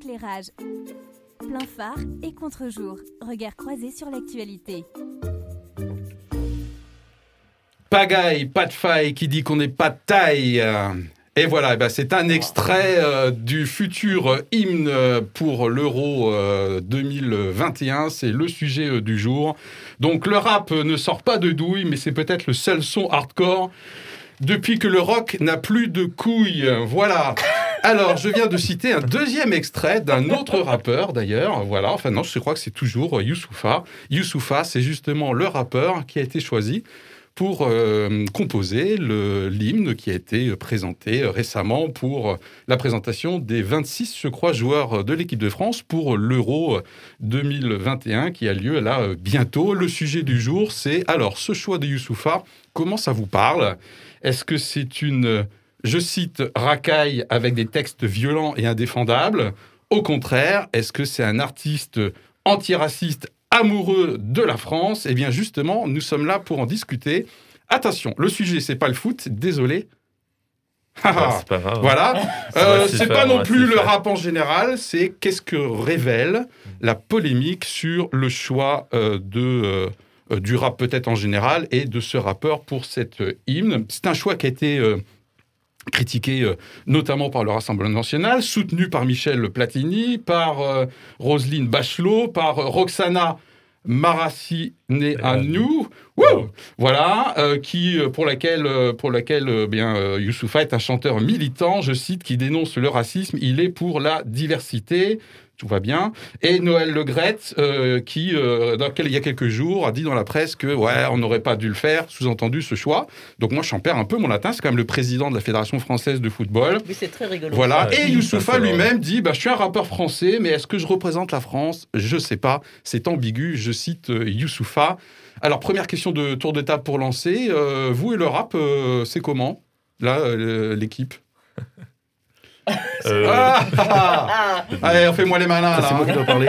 Éclairage. Plein phare et contre-jour. Regard croisé sur l'actualité. Pagaille, pas de faille, qui dit qu'on n'est pas de taille. Et voilà, eh ben, c'est un extrait euh, du futur hymne pour l'Euro 2021. C'est le sujet euh, du jour. Donc le rap ne sort pas de douille, mais c'est peut-être le seul son hardcore depuis que le rock n'a plus de couilles. Voilà. Alors, je viens de citer un deuxième extrait d'un autre rappeur, d'ailleurs. Voilà, enfin non, je crois que c'est toujours Youssoufa. Youssoufa, c'est justement le rappeur qui a été choisi pour euh, composer l'hymne qui a été présenté récemment pour la présentation des 26, je crois, joueurs de l'équipe de France pour l'Euro 2021 qui a lieu là bientôt. Le sujet du jour, c'est alors ce choix de Youssoufa, comment ça vous parle? Est-ce que c'est une, je cite, racaille avec des textes violents et indéfendables Au contraire, est-ce que c'est un artiste antiraciste amoureux de la France, eh bien justement, nous sommes là pour en discuter. Attention, le sujet, c'est pas le foot, désolé. Ah, pas grave. Voilà. Euh, c'est pas non plus le rap en général, c'est qu'est-ce que révèle la polémique sur le choix euh, de, euh, du rap peut-être en général et de ce rappeur pour cette hymne. C'est un choix qui a été critiqué notamment par le Rassemblement national, soutenu par Michel Platini, par Roselyne Bachelot, par Roxana Maraciné à voilà, qui pour laquelle pour laquelle bien Youssoufa est un chanteur militant, je cite, qui dénonce le racisme. Il est pour la diversité tout va bien. Et Noël Legrette, euh, qui, euh, dans lequel il y a quelques jours, a dit dans la presse que, ouais, on n'aurait pas dû le faire, sous-entendu ce choix. Donc moi, j'en perds un peu mon latin, c'est quand même le président de la Fédération française de football. Oui, c'est très rigolo. Voilà. et Youssoufa lui-même dit, bah, je suis un rappeur français, mais est-ce que je représente la France? Je sais pas. C'est ambigu. Je cite euh, Youssoufa. Alors, première question de tour de table pour lancer. vous et le rap, c'est comment, là, l'équipe Euh, ah, Allez, fais-moi les malins. C'est moi qui dois parler.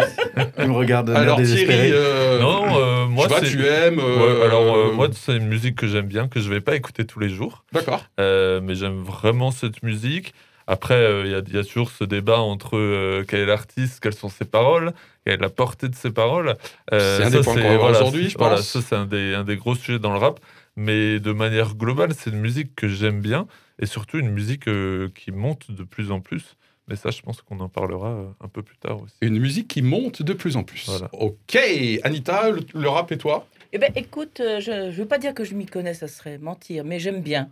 Il me regarde. Alors Thierry, euh, non, euh, moi je tu aimes. euh, Ouais, alors euh, moi c'est une musique que j'aime bien, que je vais pas écouter tous les jours, D'accord. Euh, mais j'aime vraiment cette musique. Après, euh, il y, y a toujours ce débat entre euh, quel est l'artiste, quelles sont ses paroles, quelle est la portée de ses paroles. Euh, C'est un ça, des points qu'on va voir voilà, aujourd'hui, c'est- je voilà, pense. ça c'est un des, un des gros sujets dans le rap. Mais de manière globale, c'est une musique que j'aime bien et surtout une musique euh, qui monte de plus en plus. Mais ça, je pense qu'on en parlera un peu plus tard aussi. Une musique qui monte de plus en plus. Voilà. Ok, Anita, le, le rap et toi? Eh ben, écoute, je ne veux pas dire que je m'y connais, ça serait mentir, mais j'aime bien.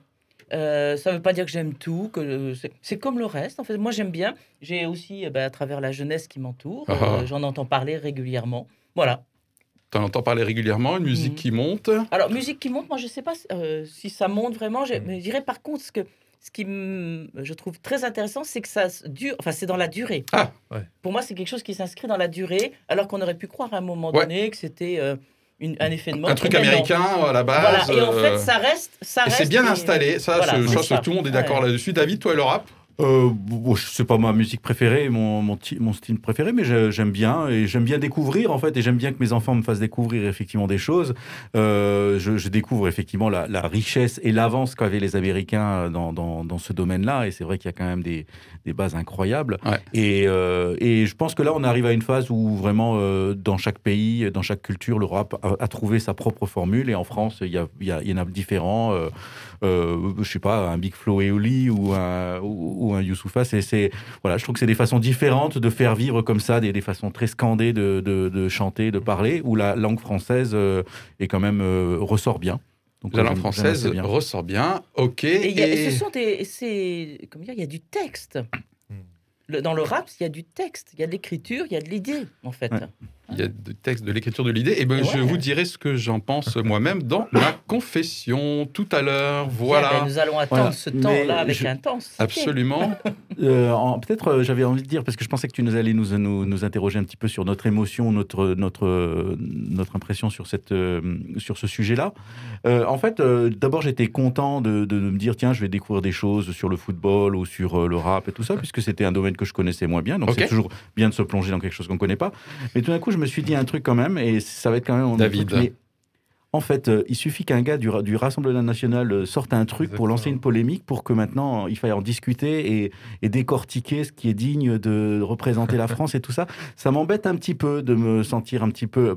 Euh, ça ne veut pas dire que j'aime tout, que euh, c'est- comme le reste. En fait, moi j'aime bien. J'ai aussi, eh ben, à travers la jeunesse qui m'entoure, Ah. euh, j'en entends parler régulièrement. Voilà. T'en entends parler régulièrement, une musique Mhm. qui monte? Alors, musique qui monte, moi je ne sais pas euh, si ça monte vraiment. Je, Mm. mais je dirais par contre, ce que ce qui me- je trouve très intéressant, c'est que ça dure, enfin c'est dans la durée. Ah, ouais. Pour moi, c'est quelque chose qui s'inscrit dans la durée, alors qu'on aurait pu croire à un moment Ouais. donné que c'était euh, une- un effet de mode. un truc américain à la Voilà, base. et en euh, fait, ça reste. Ça c'est bien installé. Ça, Voilà, je, je pense que tout le monde est d'accord Ouais. là-dessus. David, toi le rap Euh, bon, c'est pas ma musique préférée, mon, mon, ti- mon style préféré, mais j'aime bien et j'aime bien découvrir en fait, et j'aime bien que mes enfants me fassent découvrir effectivement des choses. Euh, je, je découvre effectivement la, la richesse et l'avance qu'avaient les Américains dans, dans, dans ce domaine-là, et c'est vrai qu'il y a quand même des, des bases incroyables. Ouais. Et, euh, et je pense que là, on arrive à une phase où vraiment, euh, dans chaque pays, dans chaque culture, le rap a, a trouvé sa propre formule, et en France, il y, a, il y, a- il y en a différents. Euh, je sais pas, un Big Flo et Oli ou un, ou, ou un Youssoufa, c'est, voilà, je trouve que c'est des façons différentes de faire vivre comme ça, des, des façons très scandées de, de, de chanter, de parler, où la langue française euh, est quand même euh, ressort bien. Donc, La langue française bien. ressort bien. Ok. Et, il y a- et et- ce sont des. c'est- Comment dire Il y a du texte. Hmm. Le- dans le rap, il y a du texte, il y a de l'écriture, il y a de l'idée, en fait. Ouais. Il y a des textes de l'écriture de l'idée. Et ben, Ouais. je vous dirai ce que j'en pense moi-même dans ma confession tout à l'heure. Voilà. ben, nous allons attendre Voilà. ce temps-là avec je- intensité. Absolument. Euh, Peut-être euh, j'avais envie de dire, parce que je pensais que tu nous allais nous, nous, nous interroger un petit peu sur notre émotion, notre, notre, euh, notre impression sur, cette, euh, sur ce sujet-là. Euh, en fait, euh, d'abord j'étais content de, de me dire, tiens, je vais découvrir des choses sur le football ou sur euh, le rap et tout ça, puisque c'était un domaine que je connaissais moins bien. Donc c'est toujours bien de se plonger dans quelque chose qu'on ne connaît pas. Mais tout d'un coup, je me suis dit un truc quand même, et ça va être quand même... David. mais En fait, euh, il suffit qu'un gars du, Ra- du Rassemblement national euh, sorte un truc pour lancer une polémique pour que maintenant il faille en discuter et, et décortiquer ce qui est digne de représenter la France et tout ça. Ça m'embête un petit peu de me sentir un petit peu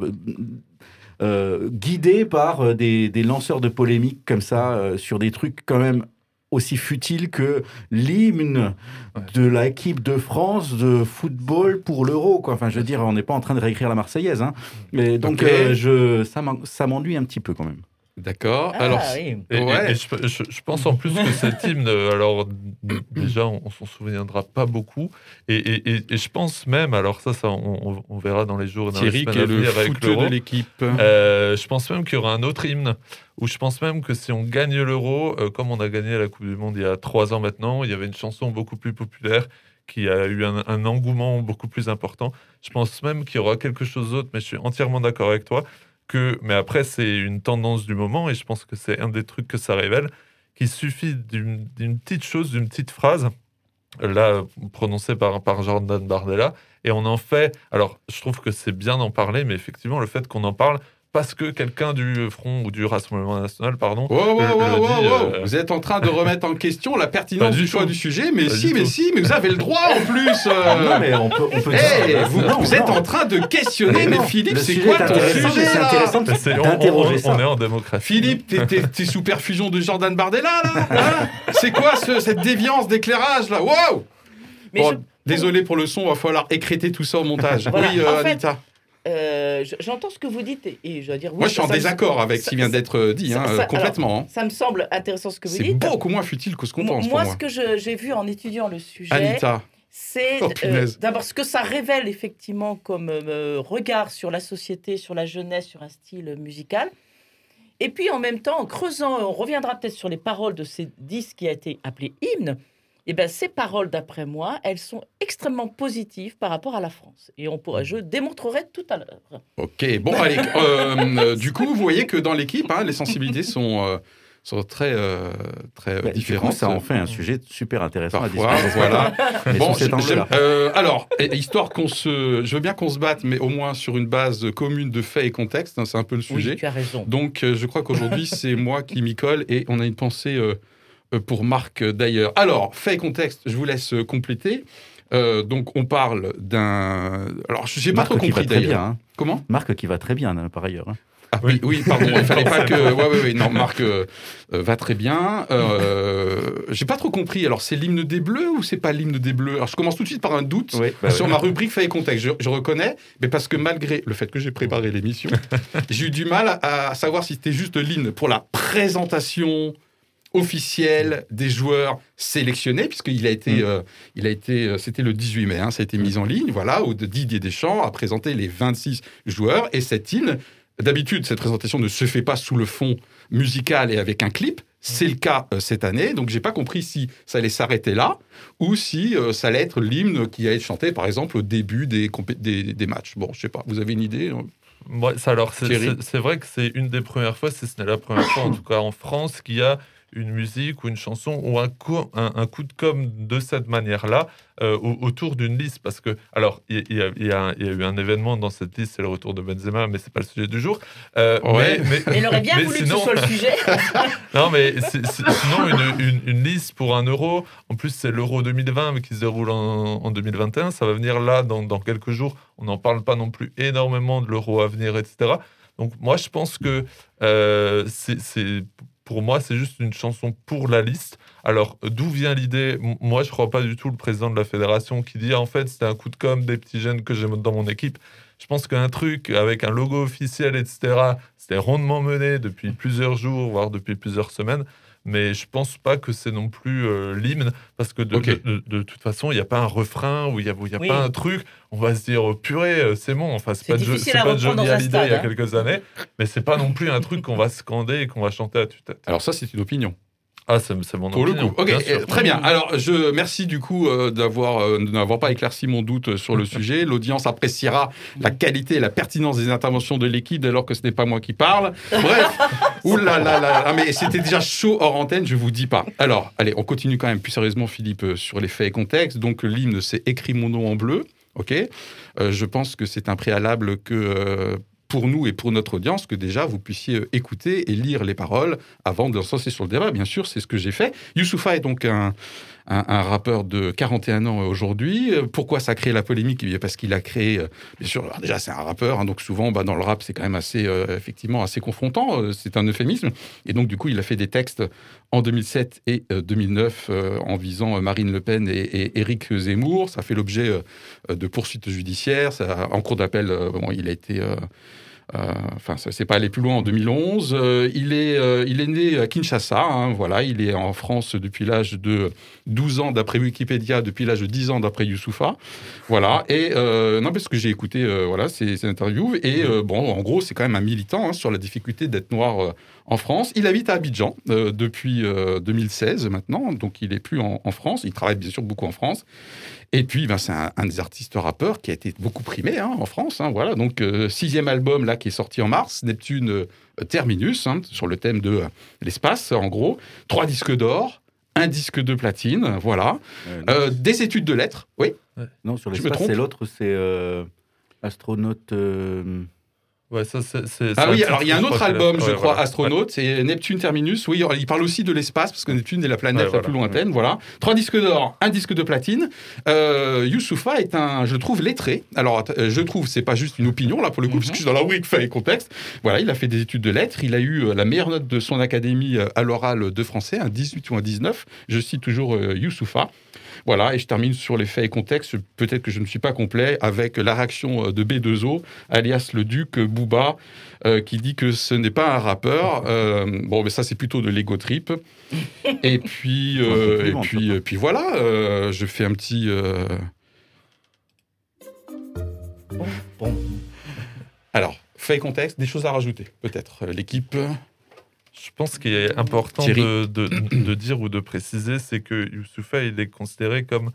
euh, guidé par des, des lanceurs de polémiques comme ça euh, sur des trucs quand même aussi futiles que l'hymne Ouais. de l'équipe de France de football pour l'Euro. quoi. Enfin, je veux dire, on n'est pas en train de réécrire la Marseillaise. Hein. Et donc, euh, je, ça m'ennuie un petit peu quand même. D'accord. Ah, Alors, oui. Et, et- Ouais. et je, je- je pense en plus que cet hymne, euh, alors déjà, on, on s'en souviendra pas beaucoup. Et, et- et- et je pense même, alors ça, ça on, verra dans les jours dans Thierry, qui est le avec de l'équipe. Euh, je pense même qu'il y aura un autre hymne où je pense même que si on gagne l'euro, euh, comme on a gagné la Coupe du Monde il y a trois ans maintenant, il y avait une chanson beaucoup plus populaire qui a eu un, un engouement beaucoup plus important. Je pense même qu'il y aura quelque chose d'autre, mais je suis entièrement d'accord avec toi. Mais après, c'est une tendance du moment et je pense que c'est un des trucs que ça révèle, qu'il suffit d'une d'une petite chose, d'une petite phrase, là prononcée par, par Jordan Bardella, et on en fait. Alors, je trouve que c'est bien d'en parler, mais effectivement, le fait qu'on en parle parce que quelqu'un du Front ou du Rassemblement national, pardon, Wow, wow, le- wow, le wow, dit, wow. euh, Vous êtes en train de remettre en question la pertinence du du choix tout. du sujet, mais Pas si, mais tout. si, mais vous avez le droit en plus. euh. Non, mais on peut, on peut Eh, dire- vous, Non, vous êtes non. en train de questionner, mais, non, Philippe, le c'est sujet quoi ton intéressant, mais sujet c'est là intéressant Mais c'est- on, d'interroger on- ça. on est en démocratie. Philippe, t'es- t'es t'es sous perfusion de Jordan Bardella là hein C'est quoi ce- cette déviance d'éclairage là? Waouh Mais Bon, je- Désolé pour le son, va falloir écréter tout ça au montage. Voilà, Oui, euh, en fait, Anita. Euh, je- J'entends ce que vous dites et, je dois dire oui. Moi, je suis en me- désaccord avec ce qui vient d'être euh, dit, ça- hein, ça- euh, complètement. hein. Ça me semble intéressant ce que vous C'est dites. beaucoup moins futile que ce qu'on Moi, pense pour moi, ce que j'ai vu en étudiant le sujet, Anita. c'est Oh, euh, d'abord ce que ça révèle effectivement comme euh, regard sur la société, sur la jeunesse, sur un style musical. Et puis en même temps, en creusant, on reviendra peut-être sur les paroles de ces disques qui a été appelé hymne. Et ben ces paroles, d'après moi, elles sont extrêmement positives par rapport à la France. Et on pourrait, je démontrerai tout à l'heure. Ok, bon, allez. euh, euh, du coup, vous voyez que dans l'équipe, hein, les sensibilités sont, euh, sont très, euh, très Bah, du coup, différentes. ça en fait un sujet super intéressant Parfois, à discuter. voilà. Bon, euh, alors, histoire qu'on se. Je veux bien qu'on se batte, mais au moins sur une base commune de faits et contexte, hein, c'est un peu le sujet. Oui, tu as raison. Donc, euh, je crois qu'aujourd'hui, c'est moi qui m'y colle et on a une pensée pour Marc euh, d'ailleurs. Alors, fait et contexte, je vous laisse euh, compléter. Euh, donc, on parle d'un. Alors, je n'ai pas trop compris d'ailleurs. hein. Comment? Marc qui va très bien, hein, par ailleurs. hein. ah, oui. oui, pardon, il fallait pas que. Ouais, ouais, ouais, non, Marc euh, euh, va très bien. Euh, J'ai pas trop compris. Alors, c'est l'hymne des Bleus ou c'est pas l'hymne des Bleus? Alors, je commence tout de suite par un doute. Oui, bah sur oui. ma rubrique fait et contexte, je, je reconnais, mais parce que malgré le fait que j'ai préparé l'émission, j'ai eu du mal à, à savoir si c'était juste l'hymne pour la présentation officielle des joueurs sélectionnés, puisqu'il a été, Mm. euh, il a été, euh, c'était le 18 mai, hein, ça a été mis en ligne, voilà, où Didier Deschamps a présenté les 26 joueurs, et cet hymne, d'habitude, cette présentation ne se fait pas sous le fond musical et avec un clip, c'est le cas euh, cette année, donc j'ai pas compris si ça allait s'arrêter là, ou si euh, ça allait être l'hymne qui allait être chanté, par exemple, au début des, des, des matchs. Bon, je sais pas, vous avez une idée hein? Moi, ça, alors, c'est vrai que c'est une des premières fois, si ce n'est la première fois, en tout cas en France, qu'il y a une musique ou une chanson ou un coup, un, un coup de com de cette manière-là euh, au- autour d'une liste. Parce que, alors, il y, a- y y eu un événement dans cette liste, c'est le retour de Benzema, mais c'est pas le sujet du jour. Euh, Ouais. mais, il aurait bien mais voulu sinon- que ce soit le sujet. non, mais c'est- c'est- sinon, une, une- une liste pour un euro, en plus, c'est l'euro 2020 mais qui se déroule en, en 2021. Ça va venir là dans, dans quelques jours. On n'en parle pas non plus énormément de l'euro à venir, etc. Donc, moi, je pense que euh, c'est c'est- pour moi, c'est juste une chanson pour la liste. Alors, d'où vient l'idée? Moi, je crois pas du tout le président de la fédération qui dit en fait, c'était un coup de com des petits jeunes que j'ai dans mon équipe. Je pense qu'un truc avec un logo officiel, etc., c'était rondement mené depuis plusieurs jours, voire depuis plusieurs semaines. Mais je pense pas que c'est non plus euh, l'hymne, parce que de, de- de- de toute façon, il n'y a pas un refrain ou il n'y a, où il y a Oui. pas un truc. On va se dire, oh, purée, euh, c'est bon. Enfin, c'est pas, de, pas Johnny Hallyday il y a hein. quelques années, mais c'est pas non plus un truc qu'on va scander et qu'on va chanter à tue-tête. Alors ça, c'est une opinion. Ah, c'est mon Pour le coup. Ok, bien euh, sûr. très bien. Alors, je merci du coup euh, d'avoir euh, de n'avoir pas éclairci mon doute sur le sujet. L'audience appréciera la qualité et la pertinence des interventions de l'équipe dès lors que ce n'est pas moi qui parle. Bref, ouh là là là. Ah, mais c'était déjà chaud hors antenne, je vous dis pas. Alors, allez, on continue quand même plus sérieusement, Philippe, euh, sur les faits et contextes. Donc, l'hymne, c'est écrit mon nom en bleu. Ok. Euh, je pense que c'est un préalable que euh, pour nous et pour notre audience que déjà vous puissiez euh, écouter et lire les paroles avant de lancer sur le débat. Bien sûr, c'est ce que j'ai fait. Youssoufa est donc un, un, rappeur de 41 ans aujourd'hui. Euh, pourquoi ça a créé la polémique? Eh Parce qu'il a créé, euh, bien sûr, déjà c'est un rappeur, hein, donc souvent bah, dans le rap c'est quand même assez, euh, effectivement, assez confrontant, c'est un euphémisme. Et donc du coup il a fait des textes en 2007 et 2009 en visant Marine Le Pen et, Éric Zemmour. Ça fait l'objet de poursuites judiciaires. En cours d'appel, il a été enfin, ça s'est pas allé plus loin en 2011. Euh, il, est, euh, il est né à Kinshasa. Hein, voilà, il est en France depuis l'âge de 12 ans d'après Wikipédia, depuis l'âge de 10 ans d'après Youssoufa. Voilà. Et non, parce que j'ai écouté voilà ces, interviews et bon, en gros, c'est quand même un militant hein, sur la difficulté d'être noir en France. Il habite à Abidjan depuis 2016 maintenant, donc il est plus en, France. Il travaille bien sûr beaucoup en France. Et puis, ben, c'est un, des artistes rappeurs qui a été beaucoup primé hein, en France. Hein, voilà, donc euh, sixième album là qui est sorti en mars, Neptune euh, Terminus, hein, sur le thème de euh, l'espace, en gros. Trois disques d'or, un disque de platine, voilà. des études de lettres, oui. Non, sur l'espace, c'est l'autre, c'est astronaute. Ouais, ça, c'est, ah oui, alors il y a un autre album, je crois, Astronaute, c'est Neptune Terminus. Oui, il parle aussi de l'espace, parce que Neptune est la planète la plus lointaine. Voilà. Trois disques d'or, un disque de platine. Euh, Youssoufa est un, je trouve, lettré. Alors, euh, je trouve, c'est pas juste une opinion, là, pour le coup, parce que je suis dans la rubrique fait et contexte. Voilà, il a fait des études de lettres. Il a eu euh, la meilleure note de son académie euh, à l'oral de français, un 18 ou un 19. Je cite toujours Youssoufa. Voilà, et je termine sur les faits et contextes. Peut-être que je ne suis pas complet avec la réaction euh, de B2O, alias le duc Booba, euh, qui dit que ce n'est pas un rappeur. Euh, bon, mais ça, c'est plutôt de l'ego trip. Et puis, et puis, puis voilà, je fais un petit. Bon. Alors, faits et contexte, des choses à rajouter, peut-être. L'équipe. Je pense qu'il est important de, de, dire ou de préciser, c'est que Youssoufa, il est considéré comme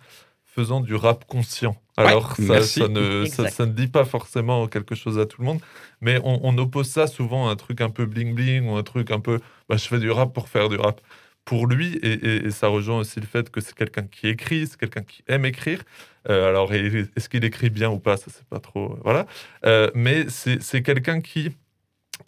faisant du rap conscient. Alors, ça, ça, ne, ça, ne, dit pas forcément quelque chose à tout le monde, mais on, oppose ça souvent à un truc un peu bling-bling ou un truc un peu bah, je fais du rap pour faire du rap. Pour lui, et, ça rejoint aussi le fait que c'est quelqu'un qui écrit, c'est quelqu'un qui aime écrire. Euh, alors, est-ce qu'il écrit bien ou pas Ça, c'est pas trop. Voilà. Euh, mais c'est quelqu'un qui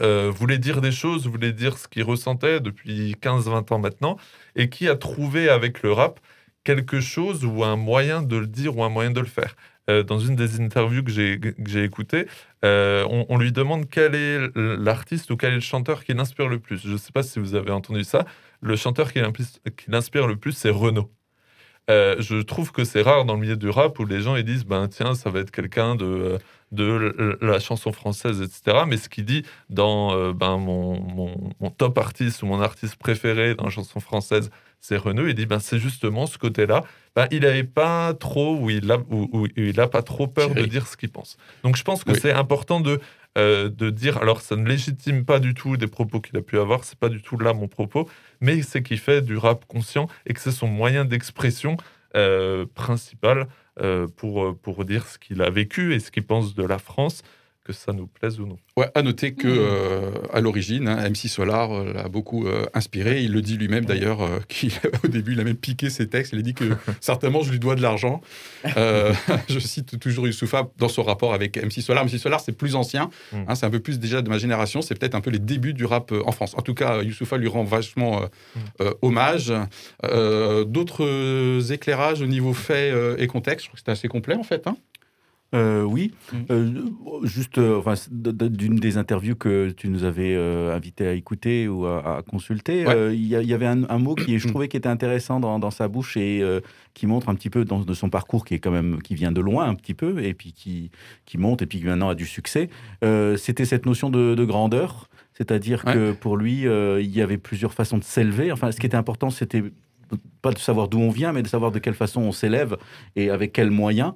euh, voulait dire des choses, voulait dire ce qu'il ressentait depuis 15-20 ans maintenant, et qui a trouvé avec le rap quelque chose ou un moyen de le dire ou un moyen de le faire. Euh, dans une des interviews que j'ai écoutées, euh, on, lui demande quel est l'artiste ou quel est le chanteur qui l'inspire le plus. Je ne sais pas si vous avez entendu ça. Le chanteur qui l'inspire le plus, c'est Renaud. Je trouve que c'est rare dans le milieu du rap où les gens ils disent ben tiens ça va être quelqu'un de de la chanson française, etc. Mais ce qu'il dit dans euh, ben, mon, mon, top artiste ou mon artiste préféré dans la chanson française, c'est Renaud. Il dit ben, c'est justement ce côté-là. Ben, il n'avait pas trop, ou il n'a il a pas trop peur de dire ce qu'il pense. Donc je pense que c'est important de, euh, de dire, alors ça ne légitime pas du tout des propos qu'il a pu avoir, c'est pas du tout là mon propos, mais c'est qu'il fait du rap conscient et que c'est son moyen d'expression euh, principal. Euh, pour, pour dire ce qu'il a vécu et ce qu'il pense de la France, que ça nous plaise ou non. Ouais, à noter que mmh. euh, à l'origine, hein, MC Solar l'a beaucoup inspiré. Il le dit lui-même d'ailleurs qu'au début il a même piqué ses textes. Il a dit que certainement je lui dois de l'argent. je cite toujours Youssoufa dans son rapport avec MC Solar. MC Solar c'est plus ancien, mmh. hein, c'est un peu plus déjà de ma génération. C'est peut-être un peu les débuts du rap en France. En tout cas, Youssoufa lui rend vachement hommage. D'autres éclairages au niveau fait et contexte. Je crois que c'était assez complet en fait. Hein euh, oui, mm. euh, juste euh, enfin, d'une des interviews que tu nous avais invité à écouter ou à, consulter, il y, avait un, mot qui je trouvais qui était intéressant dans, sa bouche et qui montre un petit peu dans, de son parcours qui est quand même qui vient de loin un petit peu et puis qui, qui monte et puis qui maintenant a du succès. C'était cette notion de, grandeur, c'est-à-dire que pour lui il y avait plusieurs façons de s'élever. Enfin, ce qui était important, c'était pas de savoir d'où on vient, mais de savoir de quelle façon on s'élève et avec quels moyens.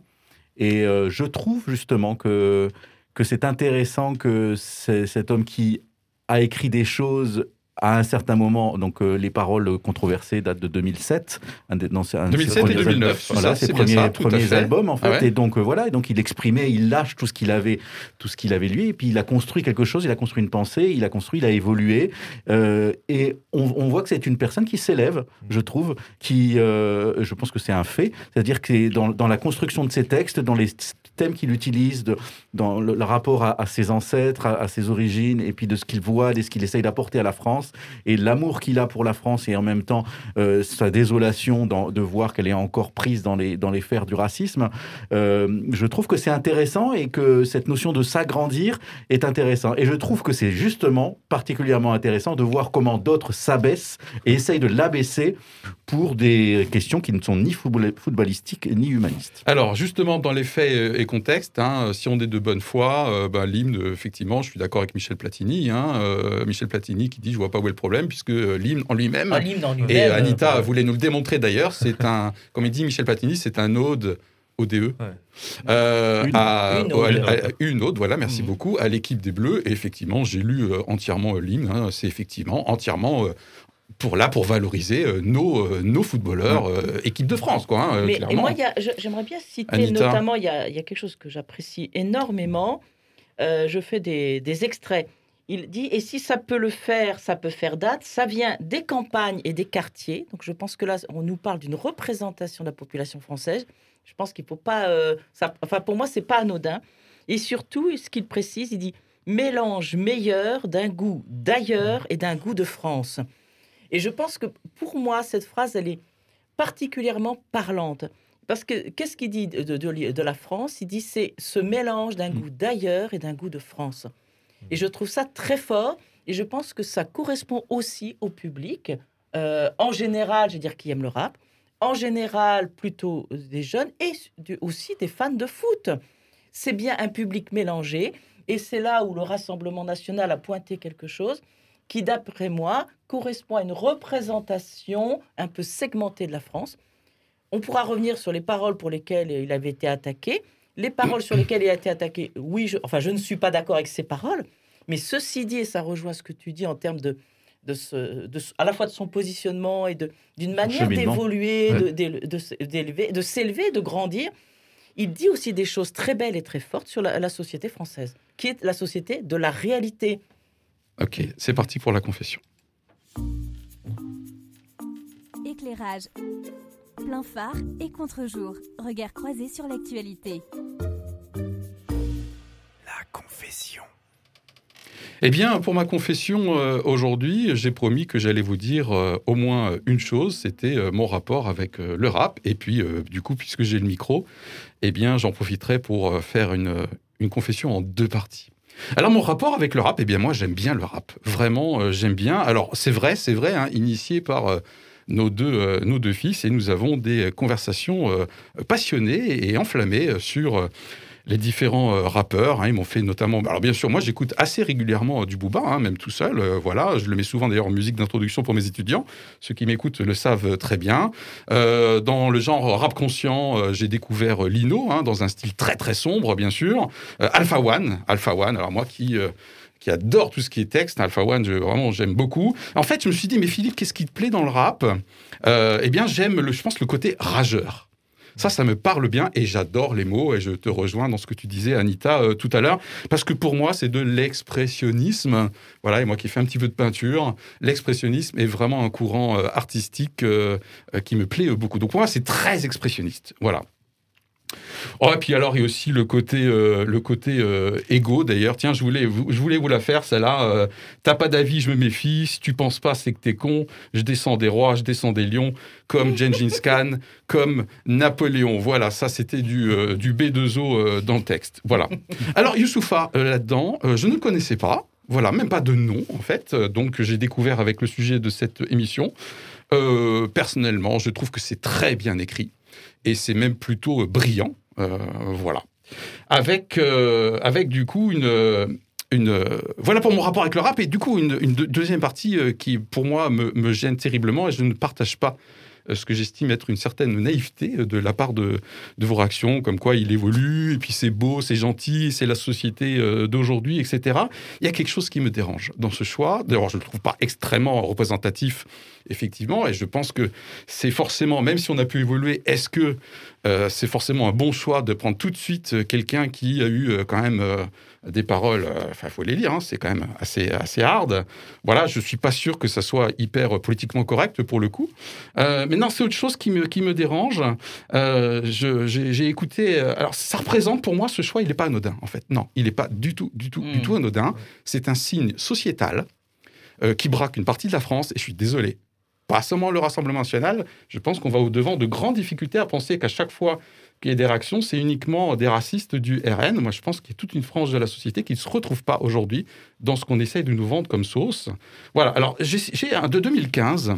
Et euh, je trouve justement que, que c'est intéressant que cet homme qui a écrit des choses à un certain moment, donc euh, les paroles controversées datent de 2007. Un, 2007 et 2009. Voilà, ses premiers, premiers albums en ah fait. Et donc euh, voilà, et donc il exprimait, il lâche tout ce qu'il avait, tout ce qu'il avait lui, et puis il a construit quelque chose, il a construit une pensée, il a construit, il a évolué, euh, et on, voit que c'est une personne qui s'élève, je trouve, qui, je pense que c'est un fait, c'est-à-dire que dans, dans la construction de ses textes, dans les qu'il utilise, dans le, rapport à, ses ancêtres, à, ses origines, et puis de ce qu'il voit, de ce qu'il essaye d'apporter à la France, et l'amour qu'il a pour la France, et en même temps euh, sa désolation de voir qu'elle est encore prise dans les, dans les fers du racisme. Euh, je trouve que c'est intéressant et que cette notion de s'agrandir est intéressant. Et je trouve que c'est justement particulièrement intéressant de voir comment d'autres s'abaissent et essayent de l'abaisser pour des questions qui ne sont ni footballistiques ni humanistes. Alors justement, dans les faits euh, et contextes, hein, si on est de bonne foi, euh, ben, l'hymne, effectivement, je suis d'accord avec Michel Platini. Hein, euh, Michel Platini qui dit, je vois pas où est le problème, puisque l'hymne en lui-même, ah, et Anita voulait nous le démontrer d'ailleurs, c'est un, comme il dit Michel Platini, c'est un ode ODE. Ouais. Euh, une, à, une, autre. voilà, merci mmh. beaucoup, à l'équipe des Bleus. Et effectivement, j'ai lu entièrement l'hymne. Hein, c'est effectivement entièrement pour là pour valoriser euh, nos, euh, nos footballeurs euh, équipe de France quoi hein, mais et moi j'aimerais bien citer notamment il y, a, y, a, quelque chose que j'apprécie énormément. Je fais des, des, extraits. Il dit et si ça peut le faire ça peut faire date. Ça vient des campagnes et des quartiers. Donc je pense que là on nous parle d'une représentation de la population française. Je pense qu'il faut pas ça, enfin pour moi c'est pas anodin. Et surtout ce qu'il précise il dit mélange meilleur d'un goût d'ailleurs et d'un goût de France et je pense que pour moi, cette phrase, elle est particulièrement parlante. Parce que qu'est-ce qu'il dit de, de, la France? Il dit c'est ce mélange d'un mm. goût d'ailleurs et d'un goût de France. Et je trouve ça très fort. Et je pense que ça correspond aussi au public, euh, en général, je veux dire, qui aime le rap, en général plutôt des jeunes et aussi des fans de foot. C'est bien un public mélangé. Et c'est là où le Rassemblement national a pointé quelque chose qui, d'après moi, correspond à une représentation un peu segmentée de la France. On pourra revenir sur les paroles pour lesquelles il avait été attaqué. Les paroles sur lesquelles il a été attaqué, oui, je, enfin, je ne suis pas d'accord avec ces paroles, mais ceci dit, et ça rejoint ce que tu dis en termes de, de, ce, de à la fois de son positionnement et d'une manière d'évoluer, de, de s'élever, de grandir, il dit aussi des choses très belles et très fortes sur la société française, qui est la société de la réalité. Ok, c'est parti pour la confession. Éclairage. Plein phare et contre-jour. Regard croisé sur l'actualité. La confession. Eh bien, pour ma confession euh, aujourd'hui, j'ai promis que j'allais vous dire euh, au moins une chose, c'était euh, mon rapport avec le rap. Et puis, du coup, puisque j'ai le micro, eh bien, j'en profiterai pour faire une, une confession en deux parties. Alors mon rapport avec le rap, eh bien moi j'aime bien le rap, vraiment euh, j'aime bien. Alors c'est vrai, c'est vrai, hein, initié par euh, nos, deux, euh, nos deux fils et nous avons des conversations passionnées et enflammées sur les différents euh, rappeurs. Hein, ils m'ont fait notamment. Alors, bien sûr, moi, j'écoute assez régulièrement euh, du Booba, hein, même tout seul. Euh, voilà, je le mets souvent d'ailleurs en musique d'introduction pour mes étudiants. Ceux qui m'écoutent le savent très bien. dans le genre rap conscient, j'ai découvert Lino, hein, dans un style très très sombre, bien sûr. Alpha One, Alpha One. Alors, moi qui qui adore tout ce qui est texte. Alpha One, vraiment, j'aime beaucoup. En fait, je me suis dit, mais Philippe, qu'est-ce qui te plaît dans le rap? Eh bien, j'aime, je pense, le côté rageur. Ça, ça me parle bien et j'adore les mots et je te rejoins dans ce que tu disais, Anita, euh, tout à l'heure, parce que pour moi, c'est de l'expressionnisme. Voilà, et moi qui fais un petit peu de peinture, l'expressionnisme est vraiment un courant euh, artistique euh, qui me plaît beaucoup. Donc pour moi, c'est très expressionniste. Voilà. Oh, et puis alors, il y a aussi le côté, euh, le côté euh, égo, d'ailleurs. Tiens, je voulais, je voulais vous la faire, celle-là. Euh, T'as pas d'avis, je me méfie. Si tu penses pas, c'est que t'es con. Je descends des rois, je descends des lions, comme Gengis Khan, comme Napoléon. Voilà, ça, c'était du, du B2O dans le texte. Voilà. Alors, Youssoufa, là-dedans, je ne connaissais pas. Voilà, même pas de nom, en fait. Donc, j'ai découvert avec le sujet de cette émission. personnellement, je trouve que c'est très bien écrit et c'est même plutôt euh, brillant. Euh, voilà. Avec, euh, avec du coup une. Une, voilà pour mon rapport avec le rap et du coup une, deuxième partie qui pour moi me, gêne terriblement et je ne partage pas ce que j'estime être une certaine naïveté euh, de la part de, de, vos réactions, comme quoi il évolue, et puis c'est beau, c'est gentil, c'est la société euh, d'aujourd'hui, etc. Il y a quelque chose qui me dérange dans ce choix. D'ailleurs, je ne le trouve pas extrêmement représentatif, effectivement, et je pense que c'est forcément, même si on a pu évoluer, est-ce que euh, c'est forcément un bon choix de prendre tout de suite euh, quelqu'un qui a eu euh, quand même des paroles, enfin, il faut les lire, hein, c'est quand même assez, assez hard. Voilà, je suis pas sûr que ça soit hyper politiquement correct pour le coup. Euh, mais non, c'est autre chose qui me, qui me dérange. Euh, J'ai écouté. alors, ça représente pour moi ce choix, il n'est pas anodin, en fait. Non, il n'est pas du tout, du tout, du Mm. tout anodin. C'est un signe sociétal euh, qui braque une partie de la France, et je suis désolé. Pas seulement le Rassemblement national, je pense qu'on va au-devant de grandes difficultés à penser qu'à chaque fois qu'il y ait des réactions, c'est uniquement des racistes du RN. Moi, je pense qu'il y a toute une frange de la société qui ne se retrouve pas aujourd'hui dans ce qu'on essaye de nous vendre comme sauce. Voilà, alors j'ai un de 2015.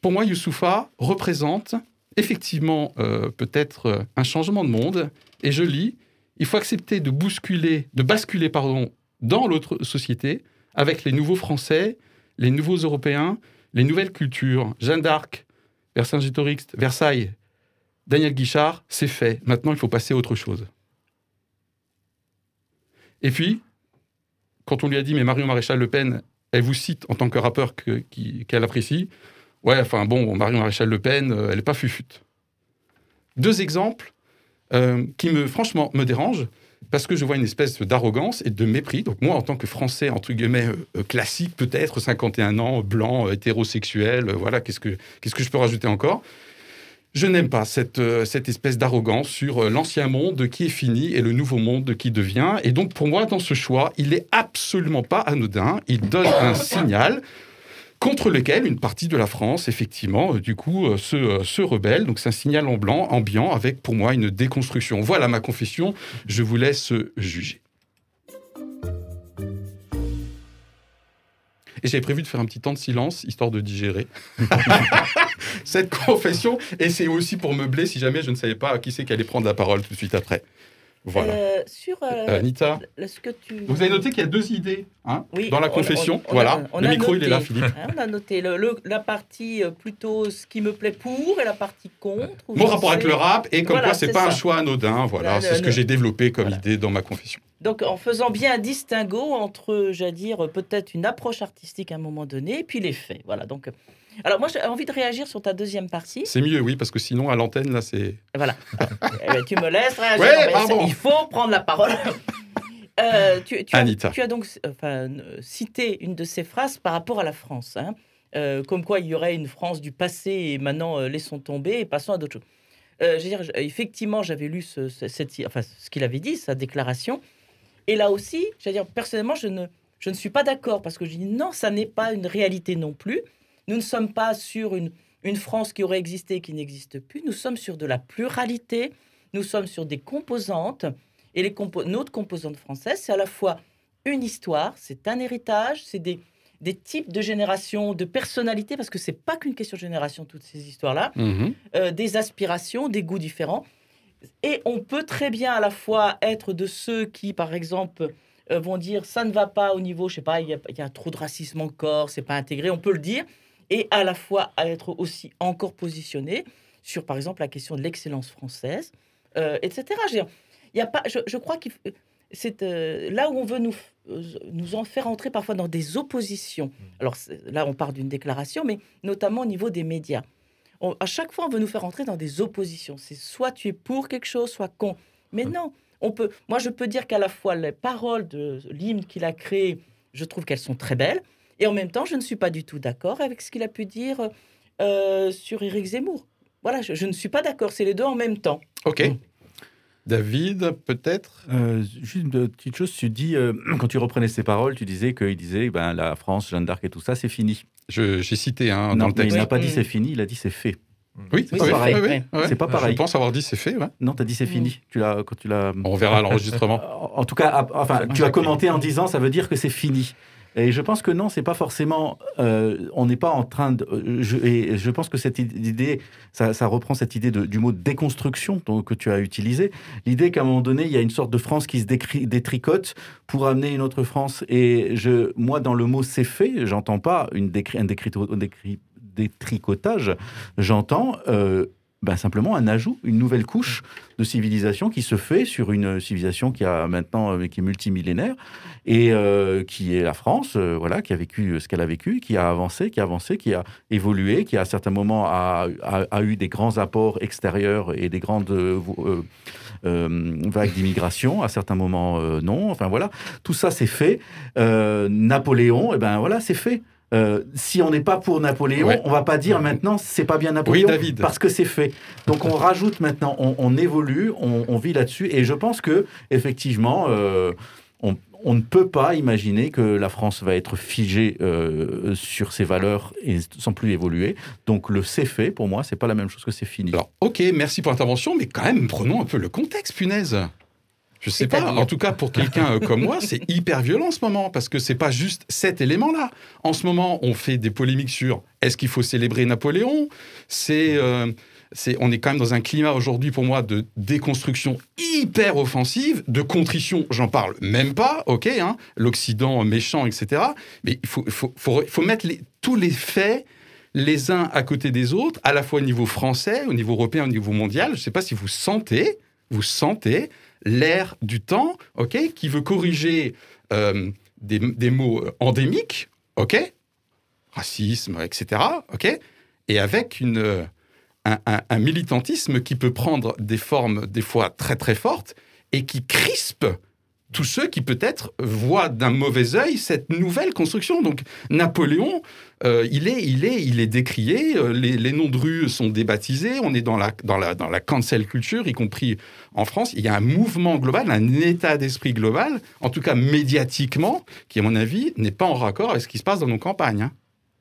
Pour moi, Youssoufa représente effectivement euh, peut-être un changement de monde. Et je lis, il faut accepter de bousculer, de basculer, pardon, dans l'autre société avec les nouveaux Français, les nouveaux Européens, les nouvelles cultures. Jeanne d'Arc, Versailles, Daniel Guichard, c'est fait. Maintenant, il faut passer à autre chose. Et puis, quand on lui a dit, mais Marion Maréchal Le Pen, elle vous cite en tant que rappeur qu'elle apprécie, ouais, enfin bon, Marion Maréchal Le Pen, euh, elle n'est pas fufute. Deux exemples euh, qui, me, franchement, me dérangent parce que je vois une espèce d'arrogance et de mépris. Donc moi, en tant que Français, entre guillemets, euh, classique peut-être, 51 ans, blanc, euh, hétérosexuel, euh, voilà, qu'est-ce que, que je peux rajouter encore? Je n'aime pas cette, cette espèce d'arrogance sur l'ancien monde qui est fini et le nouveau monde qui devient. Et donc, pour moi, dans ce choix, il n'est absolument pas anodin. Il donne un signal contre lequel une partie de la France, effectivement, euh, du coup, euh, se, euh, se rebelle. Donc, c'est un signal en blanc, ambiant, avec pour moi une déconstruction. Voilà ma confession. Je vous laisse juger. Et j'avais prévu de faire un petit temps de silence, histoire de digérer cette confession. Et c'est aussi pour meubler si jamais je ne savais pas qui c'est qui allait prendre la parole tout de suite après. Voilà. Euh, sur euh, Euh, Anita, ce que tu. vous avez noté qu'il y a deux idées hein, Oui, dans la on- confession. on- voilà, le a micro il est là, noté. Philippe. Hein, on a noté le, le- la partie plutôt ce qui me plaît pour et la partie contre. Mon rapport avec le rap et comme Voilà, quoi c'est pas un choix anodin. Voilà, c'est ce que j'ai développé comme voilà. idée dans ma confession. Donc en faisant bien un distinguo entre, j'allais dire, peut-être une approche artistique à un moment donné et puis les faits. Voilà. Donc, euh, alors moi j'ai envie de réagir sur ta deuxième partie. C'est mieux, oui, parce que sinon à l'antenne là, c'est. Voilà. Eh ben, tu me laisses réagir. Ouais, Non, Il faut prendre la parole. Euh, tu, tu as, Anita. tu as donc enfin, cité une de ces phrases par rapport à la France. hein. Euh, comme quoi il y aurait une France du passé et maintenant euh, laissons tomber et passons à d'autres choses. Je veux dire, effectivement, j'avais lu ce, ce- cette- enfin, ce qu'il avait dit, sa déclaration. Et là aussi, je veux dire, personnellement, je ne, je ne suis pas d'accord parce que je dis non, ça n'est pas une réalité non plus. Nous ne sommes pas sur une, une France qui aurait existé et qui n'existe plus. Nous sommes sur de la pluralité. Nous sommes sur des composantes. Et les compo- notre composante française, c'est à la fois une histoire, c'est un héritage, c'est des, des types de générations, de personnalités, parce que c'est pas qu'une question de génération, toutes ces histoires-là Mhm. euh, des aspirations, des goûts différents. Et on peut très bien à la fois être de ceux qui, par exemple, euh, vont dire ça ne va pas au niveau, je sais pas, il y, y a trop de racisme encore, c'est pas intégré, on peut le dire, et à la fois à être aussi encore positionné sur, par exemple, la question de l'excellence française, euh, etc. Il y a pas, je, je crois que c'est euh, là où on veut nous, euh, nous en faire entrer parfois dans des oppositions. Alors c'est- là, on part d'une déclaration, mais notamment au niveau des médias. On- à chaque fois, on veut nous faire entrer dans des oppositions. C'est soit tu es pour quelque chose, soit con. Mais non, on peut. Moi, je peux dire qu'à la fois les paroles de l'hymne qu'il a créé, je trouve qu'elles sont très belles, et en même temps, je ne suis pas du tout d'accord avec ce qu'il a pu dire euh, sur Éric Zemmour. Voilà, je, je ne suis pas d'accord. C'est les deux en même temps. Ok. Mm. David, peut-être? Euh, juste une petite chose, tu dis, euh, quand tu reprenais ses paroles, tu disais qu'il disait ben, la France, Jeanne d'Arc et tout ça, c'est fini. Je- J'ai cité hein, non, dans le mais il texte. n'a pas dit Mm. c'est fini, il a dit c'est fait. Oui, C'est oui, pas pareil. oui, oui, Ouais. ouais. C'est pas Je pareil. pense avoir dit c'est fait. ouais. Non, tu as dit c'est fini. Tu l'as, quand tu l'as. On verra l'enregistrement. En tout cas, enfin, tu as commenté en disant ça veut dire que c'est fini. Et je pense que non, c'est pas forcément. euh, on n'est pas en train de. euh, Je, et je pense que cette idée, ça, reprend cette idée du mot déconstruction que tu as utilisé. L'idée qu'à un moment donné, il y a une sorte de France qui se détricote pour amener une autre France. Et je, moi, dans le mot c'est fait, j'entends pas une décri- un décri- un décri- détricotage. J'entends euh, ben, simplement un ajout, une nouvelle couche de civilisation qui se fait sur une civilisation qui a maintenant euh, qui est multimillénaire et euh, qui est la France, euh, voilà, qui a vécu ce qu'elle a vécu, qui a avancé, qui a avancé, qui a évolué, qui à certains moments a, a- eu des grands apports extérieurs et des grandes vagues d'immigration, à certains moments non. Enfin voilà, tout ça c'est fait. Napoléon, et ben voilà, c'est fait. Euh, si on n'est pas pour Napoléon, Ouais. on va pas dire maintenant c'est pas bien Napoléon Oui, David. parce que c'est fait. Donc on rajoute maintenant, on, on évolue, on, on vit là-dessus, et je pense que effectivement, euh, on, on ne peut pas imaginer que la France va être figée euh, sur ses valeurs et sans plus évoluer. Donc le c'est fait, pour moi, c'est pas la même chose que c'est fini. Alors, ok, merci pour l'intervention, mais quand même, prenons un peu le contexte, punaise. Je sais pas, en tout cas pour quelqu'un euh, comme moi, c'est hyper violent en ce moment, parce que c'est pas juste cet élément-là. En ce moment, on fait des polémiques sur est-ce qu'il faut célébrer Napoléon? C'est, euh, c'est, on est quand même dans un climat aujourd'hui pour moi de déconstruction hyper offensive, de contrition, j'en parle même pas, ok, hein, l'Occident méchant, etc. Mais il faut, il faut, faut, faut mettre les- tous les faits les uns à côté des autres, à la fois au niveau français, au niveau européen, au niveau mondial. Je ne sais pas si vous sentez, vous sentez l'air du temps, ok, qui veut corriger euh, des, mots endémiques, ok, racisme, etc., ok, et avec une, euh, un militantisme qui peut prendre des formes des fois très très fortes et qui crispe tous ceux qui peut-être voient d'un mauvais œil cette nouvelle construction. Donc Napoléon, euh, il, est, il, est, il est décrié, euh, les, noms de rues sont débaptisés, on est dans la, dans, la, dans la cancel culture, y compris en France. Il y a un mouvement global, un état d'esprit global, en tout cas médiatiquement, qui à mon avis n'est pas en raccord avec ce qui se passe dans nos campagnes. hein.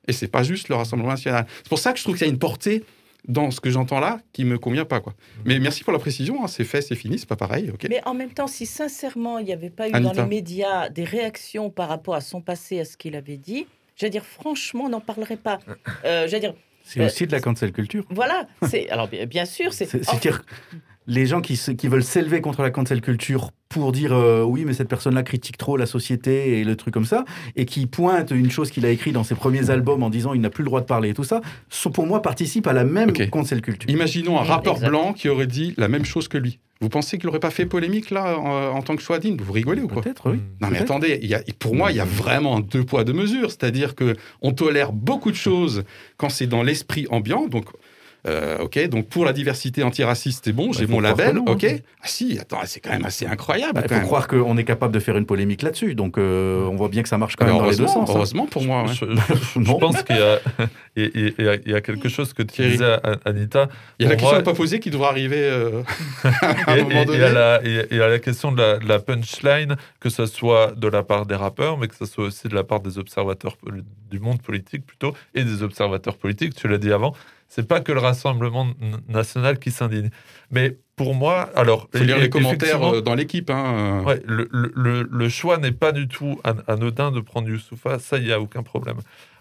Et c'est pas juste le Rassemblement national. C'est pour ça que je trouve qu'il y a une portée dans ce que j'entends là qui me convient pas. Quoi. Mais merci pour la précision, hein, c'est fait, c'est fini, c'est pas pareil. ok Mais en même temps, si sincèrement il n'y avait pas eu Anita. dans les médias des réactions par rapport à son passé, à ce qu'il avait dit, je veux dire, franchement, on n'en parlerait pas. Euh, je veux dire, C'est aussi de la cancel culture. voilà, c'est alors bien sûr, c'est C'est- C'est-à-dire, les gens qui, veulent s'élever contre la cancel culture pour dire euh, oui, mais cette personne-là critique trop la société et le truc comme ça, et qui pointe une chose qu'il a écrit dans ses premiers albums en disant il n'a plus le droit de parler et tout ça, sont, pour moi participent à la même cancel culture. Imaginons un Mm, rappeur exact. blanc qui aurait dit la même chose que lui. Vous pensez qu'il n'aurait pas fait polémique là en, en tant que Chouadine Vous rigolez ou quoi? Peut-être, oui. Mm. Non mais attendez, il y a, pour moi, il y a vraiment un deux poids deux mesures, c'est-à-dire que on tolère beaucoup de choses quand c'est dans l'esprit ambiant. Donc, euh, ok, donc pour la diversité antiraciste, c'est bon, j'ai faut mon label, non, ok. hein. Ah si, attends, c'est quand même assez incroyable. Bah, Il faut même. croire qu'on est capable de faire une polémique là-dessus. Donc, euh, on voit bien que ça marche quand même dans les deux heureusement, sens. hein. heureusement pour moi. ouais. Je, je- je Non. pense qu'il y a, y y quelque chose que tu Thierry. disais, à- Anita. Il y a la question à pas posée qui devra arriver euh, à un Et- moment et- donné. Il y, a la- la question de la, de la punchline, que ce soit de la part des rappeurs, mais que ce soit aussi de la part des observateurs du monde politique plutôt, et des observateurs politiques, tu l'as dit avant. C'est pas que le Rassemblement national qui s'indigne. Mais pour moi, alors. faut lire les commentaires euh, dans l'équipe. Hein. Ouais, le, le- le- choix n'est pas du tout an- anodin de prendre Youssoufa, ça, il n'y a aucun problème.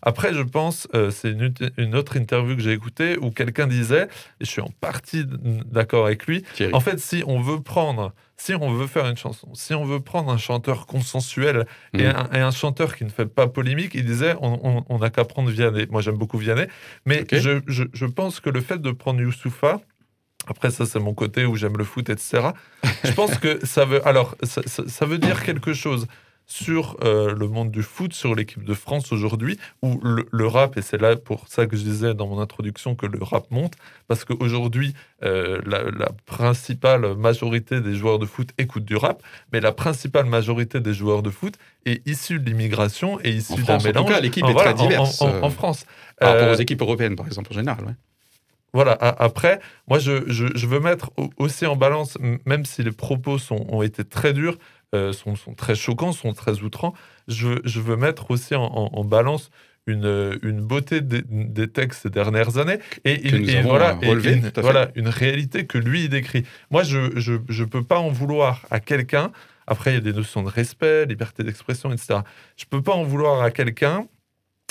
Après, je pense, euh, c'est une, une autre interview que j'ai écoutée où quelqu'un disait, et je suis en partie d'accord avec lui, Thierry. en fait, si on veut prendre, si on veut faire une chanson, si on veut prendre un chanteur consensuel et, un, et un chanteur qui ne fait pas polémique, il disait, on- n'a qu'à prendre Vianney. Moi, j'aime beaucoup Vianney, mais je- je pense que le fait de prendre Youssoufa, après ça, c'est mon côté où j'aime le foot, etc. Je pense que ça veut, alors, ça, ça- ça veut dire quelque chose sur euh, le monde du foot, sur l'équipe de France aujourd'hui, où le, le rap, et c'est là pour ça que je disais dans mon introduction que le rap monte, parce qu'aujourd'hui, euh, la, la principale majorité des joueurs de foot écoutent du rap, mais la principale majorité des joueurs de foot est issue de l'immigration et issue d'un France, en tout mélange. cas, l'équipe en- est voilà, très diverse, En, en- en France. Par rapport Euh, aux équipes européennes, par exemple, en général. ouais. Voilà, après, moi, je, je- je veux mettre au- aussi en balance, même si les propos sont, ont été très durs, euh, sont, sont très choquants, sont très outrants, je, veux- je veux mettre aussi en, en- en balance une, une beauté des, des textes ces dernières années et, Que voilà, et une, voilà, une réalité que lui il décrit. Moi, je ne peux pas en vouloir à quelqu'un. Après, il y a des notions de respect, liberté d'expression, etc. Je peux pas en vouloir à quelqu'un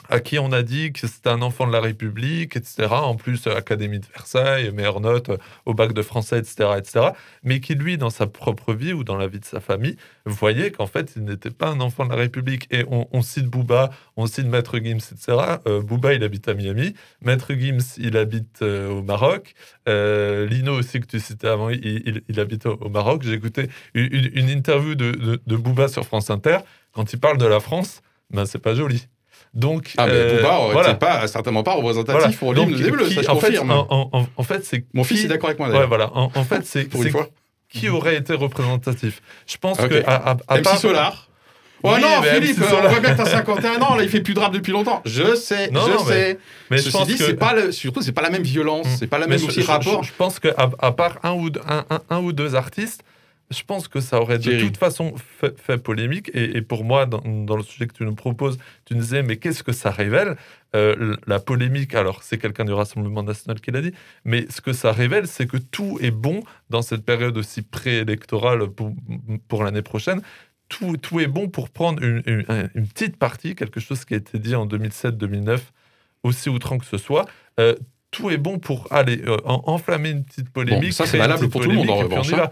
à qui on a dit que c'était un enfant de la République, etc. En plus, euh, Académie de Versailles, meilleure note euh, au bac de français, etc., etc. Mais qui, lui, dans sa propre vie ou dans la vie de sa famille, voyait qu'en fait, il n'était pas un enfant de la République. Et on, cite Booba, on cite Maître Gims, etc. Euh, Booba, il habite à Miami. Maître Gims, il habite euh, au Maroc. Lino aussi, que tu citais avant, il, il- habite au, Maroc. J'ai écouté une, interview de, de, de Booba sur France Inter. Quand il parle de la France, ben, c'est pas joli. Donc, Ah, mais euh, voilà. c'est pas, certainement pas représentatif Voilà. pour l'hymne des Bleus, qui- ça je en fait, confirme. en, en- en- en fait, c'est Mon fils qui- est d'accord avec moi Ouais, d'ailleurs. voilà. En, en fait, c'est Pour une fois. qui aurait été représentatif. Je pense que à, à- à MC part- Solar. Oh Oui, non, Philippe, on voit bien que t'as 51 ans, là, il fait plus de rap depuis longtemps. Je sais, Non, je non, sais. mais je Ceci pense dit, que c'est pas le, surtout, c'est pas la même violence, Mm. c'est pas la même aussi je- rapport. je- je pense que à, à part un ou deux, un, un- un ou deux artistes, je pense que ça aurait de toute façon fait, fait polémique. Et, et pour moi, dans, dans le sujet que tu nous proposes, tu nous disais, mais qu'est-ce que ça révèle? Euh, La polémique, alors c'est quelqu'un du Rassemblement national qui l'a dit, mais ce que ça révèle, c'est que tout est bon dans cette période aussi préélectorale pour, pour l'année prochaine. Tout, tout est bon pour prendre une, une- une petite partie, quelque chose qui a été dit en 2007-2009, aussi outrant que ce soit. Euh, tout est bon pour aller euh, en- enflammer une petite polémique. ça, c'est valable pour tout le monde, en revanche, va.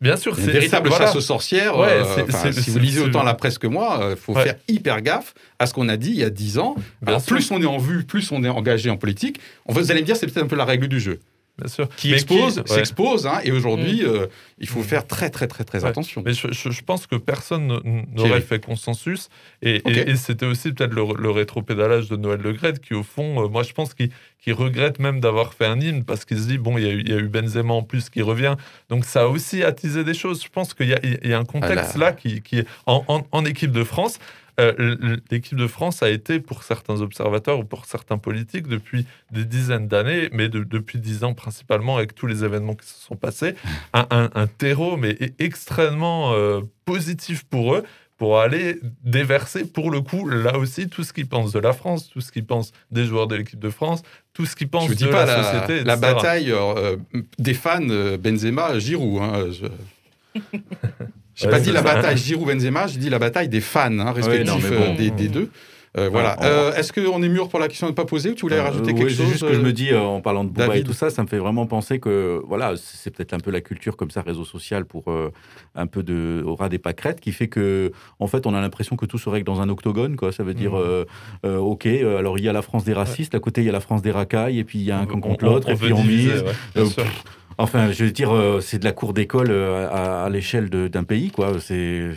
Bien sûr, C'est une véritable voilà. chasse aux sorcières. Ouais, euh, si vous lisez autant la presse que moi, il faut Ouais. faire hyper gaffe à ce qu'on a dit il y a 10 ans. Alors, plus on est en vue, plus on est engagé en politique. En fait, vous allez me dire, c'est peut-être un peu la règle du jeu. Bien sûr. Qui expose, ouais. s'expose, hein, et aujourd'hui, euh, il faut Mm. faire très, très, très, très Ouais. attention. Mais je, je- je pense que personne n'aurait fait consensus. Et, et- Ok. et c'était aussi peut-être le, le rétropédalage de Noël Le Graët qui, au fond, euh, moi, je pense qu'il regrette même d'avoir fait un hymne parce qu'il se dit, bon, il y, a eu- il y a eu Benzema en plus qui revient. Donc, ça a aussi attisé des choses. Je pense qu'il y, a- il y a un contexte Voilà. là qui, qui est en, en- en équipe de France. Euh, L'équipe de France a été, pour certains observateurs ou pour certains politiques, depuis des dizaines d'années, mais de- depuis dix ans principalement, avec tous les événements qui se sont passés, un, un- un terreau, mais e- extrêmement euh, positif pour eux, pour aller déverser, pour le coup, là aussi, tout ce qu'ils pensent de la France, tout ce qu'ils pensent des joueurs de l'équipe de France, tout ce qu'ils pensent Je ne dis de pas la, la, société, la etc. bataille euh, des fans euh, Benzema Giroud. Hein, je j'ai Ouais, pas dit la bataille Giroud Benzema, j'ai dit la bataille des fans hein, respectifs non, euh, bon. des, des deux. Euh, voilà. Ah, on- Euh, Est-ce qu'on est mûr pour la question de ne pas poser ou tu voulais rajouter Euh, quelque c'est chose juste que je me dis, en parlant de Booba David et tout ça, ça me fait vraiment penser que, voilà, c'est peut-être un peu la culture comme ça, réseau social, pour un peu de au ras des pâquerettes, qui fait que, en fait, on a l'impression que tout se règle dans un octogone, quoi. Ça veut dire, euh, ok, alors il y a la France des racistes, à côté il y a la France des racailles, et puis il y a un camp contre l'autre, et puis on mise. ouais, Enfin, je veux dire, euh, c'est de la cour d'école euh, à, à l'échelle de- d'un pays, quoi. C'est.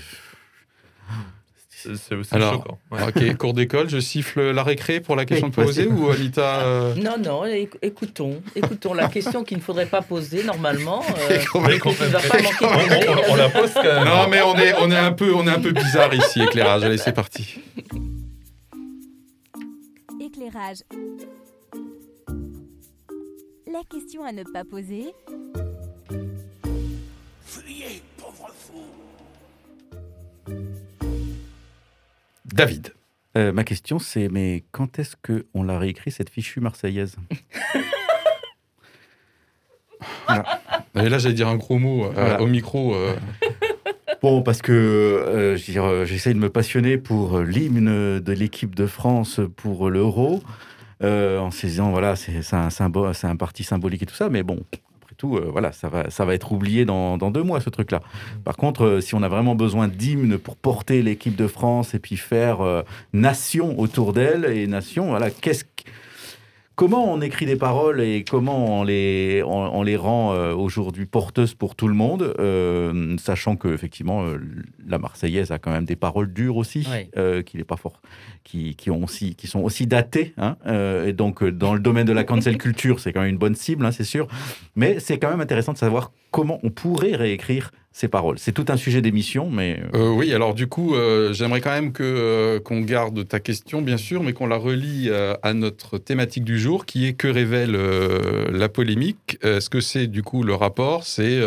C'est Alors, choquant. ouais. Ok, cours d'école, je siffle la récré pour la question de Oui, poser vas-y. ou Anita euh, Non, non, éc- écoutons. Écoutons la question qu'il ne faudrait pas poser normalement. euh, va on- on la pose quand même. Non, mais on est, on est un peu, on est un peu bizarre ici, éclairage. Allez, c'est parti. Éclairage. La question à ne pas poser. David. Euh, ma question, c'est mais quand est-ce que on l'a réécrit cette fichue marseillaise? Et là, j'allais dire un gros mot euh, Voilà. au micro. euh, Bon, parce que je veux dire, j'essaie de me passionner pour l'hymne de l'équipe de France pour l'Euro, euh, en se disant, voilà, c'est un, symbole, un parti symbolique et tout ça, mais bon, après tout, euh, voilà, ça va, ça va être oublié dans, dans deux mois, ce truc-là. Par contre, euh, si on a vraiment besoin d'hymne pour porter l'équipe de France et puis faire nation autour d'elle, et nation, voilà, qu'est-ce que- Comment on écrit des paroles et comment on les, on, on les rend euh, aujourd'hui porteuses pour tout le monde, euh, sachant que effectivement euh, la Marseillaise a quand même des paroles dures aussi, qui, n'est pas fort, qui, qui, ont aussi, qui sont aussi datées. hein, et donc dans le domaine de la cancel culture, c'est quand même une bonne cible, hein, c'est sûr. Mais c'est quand même intéressant de savoir comment on pourrait réécrire ces paroles. C'est tout un sujet d'émission, mais euh, euh, oui, alors du coup, euh, j'aimerais quand même que qu'on garde ta question, bien sûr, mais qu'on la relie à notre thématique du jour, qui est que révèle la polémique. Euh, ce que c'est du coup le rapport, c'est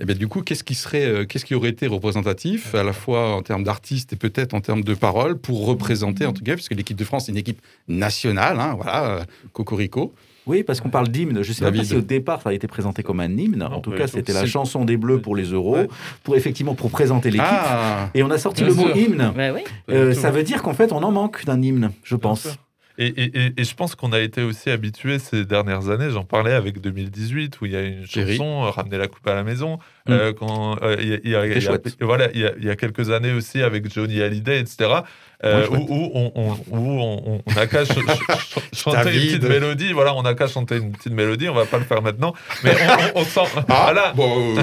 eh du coup, qu'est-ce qui serait, qu'est-ce qui aurait été représentatif, à la fois en termes d'artistes et peut-être en termes de paroles, pour représenter, en tout cas, puisque l'équipe de France est une équipe nationale, hein, voilà, Cocorico. Oui, parce qu'on parle d'hymne. Je ne sais pas si au départ ça a été présenté comme un hymne. en tout cas, c'était la chanson des Bleus pour les euros, Ouais. pour effectivement pour présenter l'équipe. Ah Et on a sorti le mot hymne. Ouais, oui. Euh, ça veut dire qu'en fait, on en manque d'un hymne, je Bien pense. sûr. Et, et- et- et je pense qu'on a été aussi habitué ces dernières années. J'en parlais avec 2018 où il y a une chanson, euh, Ramener la coupe à la maison. Mm. euh, quand, euh, il y a- il y a- il y a- chouette. voilà, il y, a, il y a quelques années aussi avec Johnny Hallyday, etc. euh, où, où on, on- où on- n'a qu'à ch- ch- ch- chanter une petite mélodie. Voilà, on n'a qu'à chanter une petite mélodie. On va pas le faire maintenant, mais on, on- on s'en. Ah, voilà. bon, euh,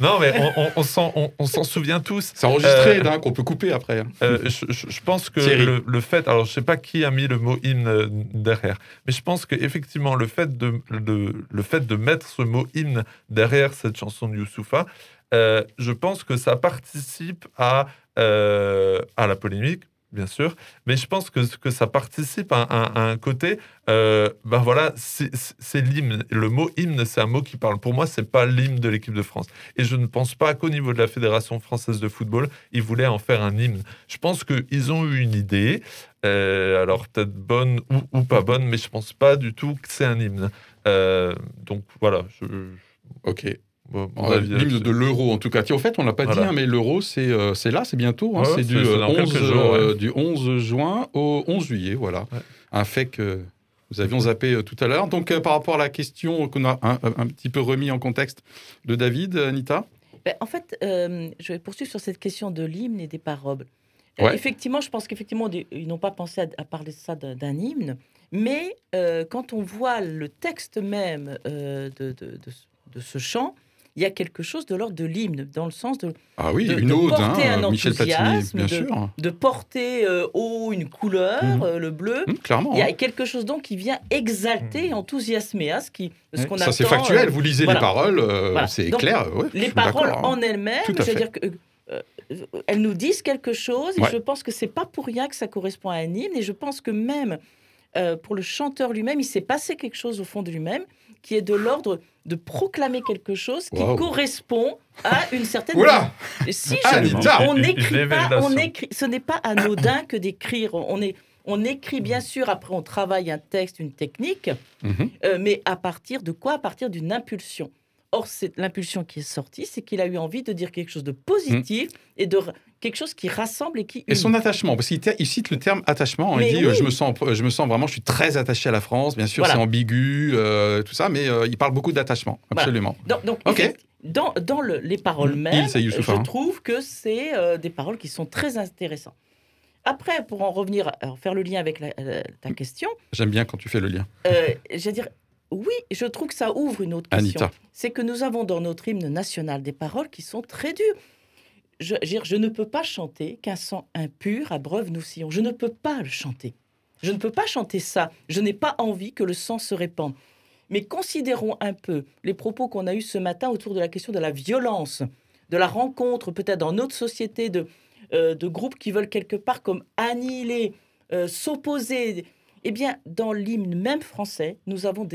Non, mais on, on- on s'en, on- on s'en souvient tous. c'est enregistré, Euh, hein, qu'on peut couper après. hein. Euh, je, je- je pense que le, le fait, alors je sais pas qui a mis le mot hymne euh, derrière, mais je pense que effectivement le fait de le, le fait de mettre ce mot hymne derrière cette chanson de Youssoufa, euh, je pense que ça participe à euh, à la polémique. Bien sûr, mais je pense que, que ça participe à, un côté. euh, ben voilà, c'est l'hymne. Le mot hymne, c'est un mot qui parle. Pour moi, c'est pas l'hymne de l'équipe de France. Et je ne pense pas qu'au niveau de la Fédération française de football, ils voulaient en faire un hymne. Je pense qu'ils ont eu une idée, euh, alors peut-être bonne ou, pas bonne, mais je pense pas du tout que c'est un hymne. Euh, donc voilà, Ok. Bon, mon On a avis L'hymne de l'euro, en tout cas. Tiens, en fait, on l'a pas dit, hein, mais l'euro, c'est euh, c'est là, c'est bientôt. hein, Ouais, c'est du, euh, dans 11, quelques jours, ouais. euh, du 11 juin au 11 juillet. Voilà. Ouais. Un fait que nous avions zappé euh, tout à l'heure. Donc, euh, par rapport à la question qu'on a un, un petit peu remis en contexte de David, Anita? Ben, en fait, euh, je vais poursuivre sur cette question de l'hymne et des paroles. Euh, effectivement, je pense qu'effectivement, ils n'ont pas pensé à, à parler de ça d'un hymne, mais euh, quand on voit le texte même euh, de, de- de ce chant, il y a quelque chose de l'ordre de l'hymne, dans le sens de, Ah oui, De- une de ode, porter hein, un Michel Platini, bien de- sûr. de porter euh, haut une couleur, Mhm. euh, le bleu. Hum, clairement. Il y a hein. quelque chose donc qui vient exalter, enthousiasmer à ce qui, ce qu'on Ça, c'est factuel. euh, Vous lisez voilà. les paroles, euh, Voilà. c'est clair. ouais, les paroles hein. en elles-mêmes, Tout je à veux fait. dire que euh, elles nous disent quelque chose et Ouais. je pense que c'est pas pour rien que ça correspond à un hymne et je pense que même euh, pour le chanteur lui-même, il s'est passé quelque chose au fond de lui-même qui est de l'ordre de proclamer quelque chose qui Wow. correspond à une certaine Oula si Ah, je- on n'écrit pas, on écrit, ce n'est pas anodin que d'écrire. On est, on écrit bien sûr. Après, on travaille un texte, une technique, Mhm. euh, mais à partir de quoi? À partir d'une impulsion. Or, c'est l'impulsion qui est sortie, c'est qu'il a eu envie de dire quelque chose de positif et de quelque chose qui rassemble et qui Et son attachement, parce qu'il il cite le terme attachement. Mais il dit oui. euh, je me sens, je me sens vraiment, je suis très attaché à la France. Bien sûr, Voilà. c'est ambigu, euh, tout ça, mais euh, il parle beaucoup d'attachement, Voilà. absolument. Donc, donc, dans, dans le- les paroles Il, mêmes, je hein. trouve que c'est euh, des paroles qui sont très intéressantes. Après, pour en revenir, alors, faire le lien avec la- ta question, J'aime bien quand tu fais le lien. Je veux dire, oui, je trouve que ça ouvre une autre question. Anita. C'est que nous avons dans notre hymne national des paroles qui sont très dures. Je, ne peux pas chanter qu'un sang impur abreuve nos sillons. Je ne peux pas le chanter. Je ne peux pas chanter ça. Je n'ai pas envie que le sang se répande. Mais considérons un peu les propos qu'on a eus ce matin autour de la question de la violence, de la rencontre peut-être dans notre société de, euh, groupes qui veulent quelque part comme annihiler, euh, s'opposer. Eh bien, dans l'hymne même français, nous avons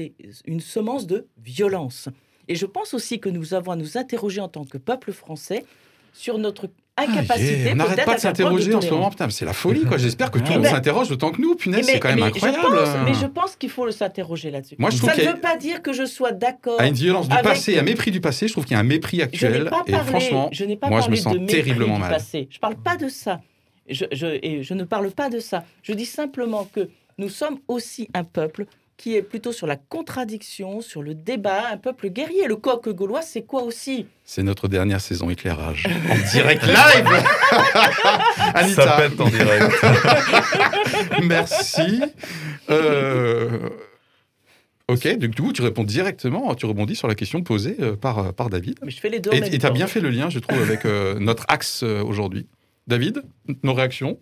une semence de violence. Et je pense aussi que nous avons à nous interroger en tant que peuple français sur notre incapacité. Ah, yeah, on n'arrête pas à de s'interroger en ce moment. C'est la folie, quoi. J'espère que tout le Eh monde ben- s'interroge autant que nous. Punaise, Mais- c'est quand même mais incroyable. Je pense, mais je pense qu'il faut s'interroger là-dessus. Moi, je trouve Ça ne veut pas dire que je sois d'accord. À une violence du passé, un mépris du passé, je trouve qu'il y a un mépris actuel. pas Et franchement, je n'ai pas moi, je me sens terriblement mal. passé. Je parle pas de ça. Je, je- et je ne parle pas de ça. Je dis simplement que nous sommes aussi un peuple qui est plutôt sur la contradiction, sur le débat, un peuple guerrier. Le coq gaulois, c'est quoi aussi? C'est notre dernière saison éclairage. En direct live Ça Anita, pète en direct. merci. Euh, Ok, du coup, tu réponds directement, tu rebondis sur la question posée euh, par, euh, par David. Mais je fais les deux Et tu as bien fait le lien, je trouve, avec euh, notre axe euh, aujourd'hui. David, nos réactions?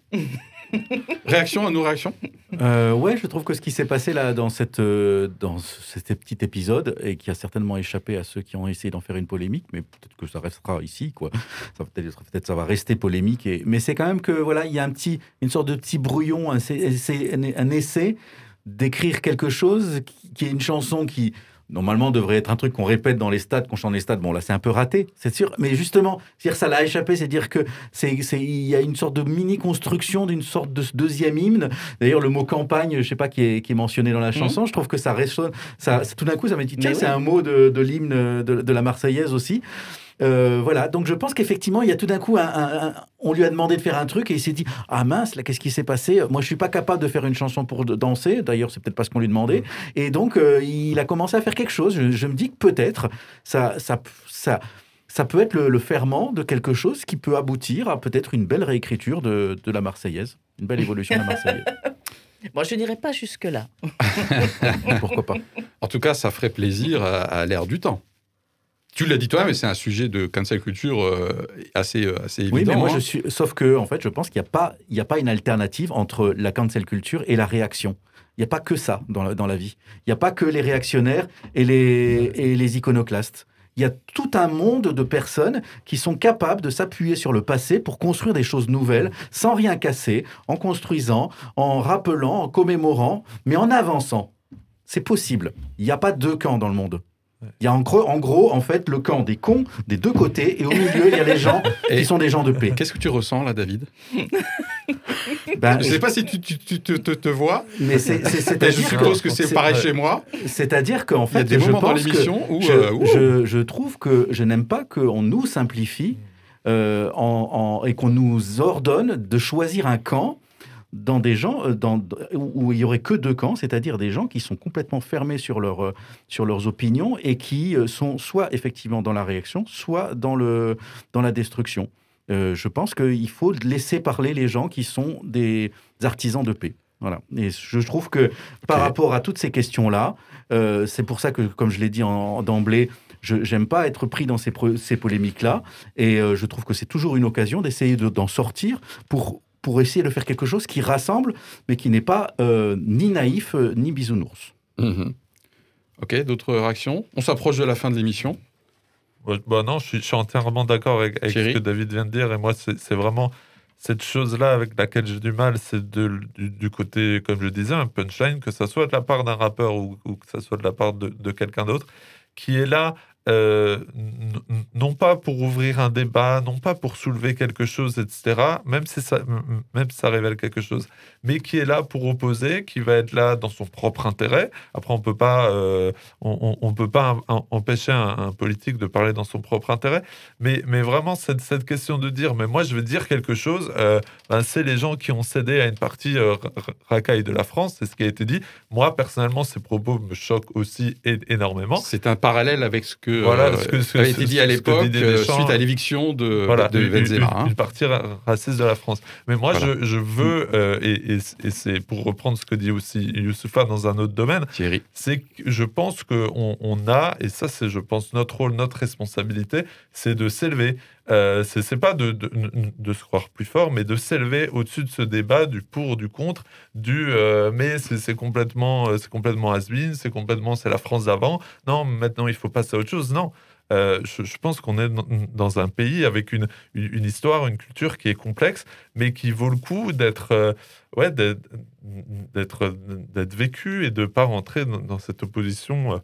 Réaction à nos réactions? Euh, ouais, je trouve que ce qui s'est passé là dans, cette, euh, dans ce- cet petit épisode et qui a certainement échappé à ceux qui ont essayé d'en faire une polémique, mais peut-être que ça restera ici, quoi. Peut-être ça va rester polémique. Et, mais c'est quand même que voilà, il y a un petit, une sorte de petit brouillon, un, essai- d'écrire quelque chose qui est une chanson qui normalement devrait être un truc qu'on répète dans les stades, qu'on chante dans les stades. Bon, là, c'est un peu raté, c'est sûr. Mais justement, dire ça l'a échappé, c'est dire que c'est, il y a une sorte de mini-construction d'une sorte de deuxième hymne. D'ailleurs, le mot campagne, je sais pas, qui est, qui est mentionné dans la chanson, je trouve que ça résonne. Ça, tout d'un coup, ça m'a dit, tiens, c'est un mot de, de l'hymne de, de la Marseillaise aussi. Euh, voilà, donc je pense qu'effectivement, il y a tout d'un coup, un, un- un- on lui a demandé de faire un truc et il s'est dit Ah mince, là, qu'est-ce qui s'est passé? Moi, je suis pas capable de faire une chanson pour danser. D'ailleurs, c'est peut-être pas ce qu'on lui demandait. Et donc, euh, il a commencé à faire quelque chose. Je, je me dis que peut-être ça, ça, ça, ça peut être le, le ferment de quelque chose qui peut aboutir à peut-être une belle réécriture de, de la Marseillaise, une belle évolution de la Marseillaise. Moi, je n'irai pas jusque-là. Pourquoi pas? En tout cas, ça ferait plaisir à, à l'ère du temps. Tu l'as dit toi, mais c'est un sujet de cancel culture euh, assez, euh, assez évident. Oui, mais moi, hein. je suis. Sauf que, en fait, je pense qu'il n'y a, pas- il y a pas une alternative entre la cancel culture et la réaction. Il n'y a pas que ça dans la, dans la vie. Il n'y a pas que les réactionnaires et les, et les iconoclastes. Il y a tout un monde de personnes qui sont capables de s'appuyer sur le passé pour construire des choses nouvelles, sans rien casser, en construisant, en rappelant, en commémorant, mais en avançant. C'est possible. Il n'y a pas deux camps dans le monde. Il y a en gros, en gros, en fait, le camp des cons des deux côtés, et au milieu, il y a les gens Et- qui sont des gens de paix. Qu'est-ce que tu ressens là, David? Ben, Je ne sais pas si tu, tu- tu te, te- te vois, Mais c'est, c'est, mais je suppose que c'est pareil chez moi. c'est-à-dire qu'en Il y a fait, des moments dans l'émission où... je, euh, je- je trouve que je n'aime pas qu'on nous simplifie euh, en- en- et qu'on nous ordonne de choisir un camp dans des gens euh, dans, où il y aurait que deux camps, c'est-à-dire des gens qui sont complètement fermés sur, leur, euh, sur leurs opinions et qui euh, sont soit effectivement dans la réaction, soit dans, le, dans la destruction. Euh, je pense qu'il faut laisser parler les gens qui sont des artisans de paix. Voilà. Et je trouve que par rapport à toutes ces questions-là, euh, c'est pour ça que, comme je l'ai dit d'emblée, je n'aime pas être pris dans ces, ces polémiques-là. Et euh, je trouve que c'est toujours une occasion d'essayer de- d'en sortir pour, pour essayer de faire quelque chose qui rassemble, mais qui n'est pas euh, ni naïf euh, ni bisounours. mhm. Ok, d'autres réactions? On s'approche de la fin de l'émission. Bah non, je suis, je suis entièrement d'accord avec, avec ce que David vient de dire. Et moi, c'est vraiment cette chose-là avec laquelle j'ai du mal. C'est du, du côté, comme je disais, un punchline, que ça soit de la part d'un rappeur ou, ou que ça soit de la part de, de quelqu'un d'autre, qui est là. Euh, non pas pour ouvrir un débat, non pas pour soulever quelque chose, etc., même si, ça, révèle quelque chose, mais qui est là pour opposer, qui va être là dans son propre intérêt. Après, on peut pas, euh, on, peut pas em- em- empêcher un, politique de parler dans son propre intérêt, mais, vraiment cette, cette question de dire, mais moi je veux dire quelque chose, euh, ben, c'est les gens qui ont cédé à une partie ra- ra- racaille de la France, c'est ce qui a été dit. Moi personnellement, ces propos me choquent aussi énormément. C'est un parallèle avec ce que, Voilà, euh, ce que- ce- avait été dit à l'époque euh, suite à l'éviction de, voilà, de Benzema. une- hein. une partie ra- raciste de la France. Mais moi, Voilà. je, je veux, euh, et, et- et c'est pour reprendre ce que dit aussi Youssoufa dans un autre domaine, Thierry. c'est que je pense qu'on on a, et ça c'est je pense notre rôle, notre responsabilité, c'est de s'élever. Euh, c'est pas de, de, de se croire plus fort, mais de s'élever au-dessus de ce débat du pour, du contre, du euh, mais c'est complètement, euh, c'est complètement has-been, c'est complètement c'est la France d'avant. Non, maintenant il faut passer à autre chose. Non. Euh, je, pense qu'on est dans, un pays avec une, une, histoire, une culture qui est complexe, mais qui vaut le coup d'être euh, ouais, d'être vécu et de pas rentrer dans, cette opposition euh,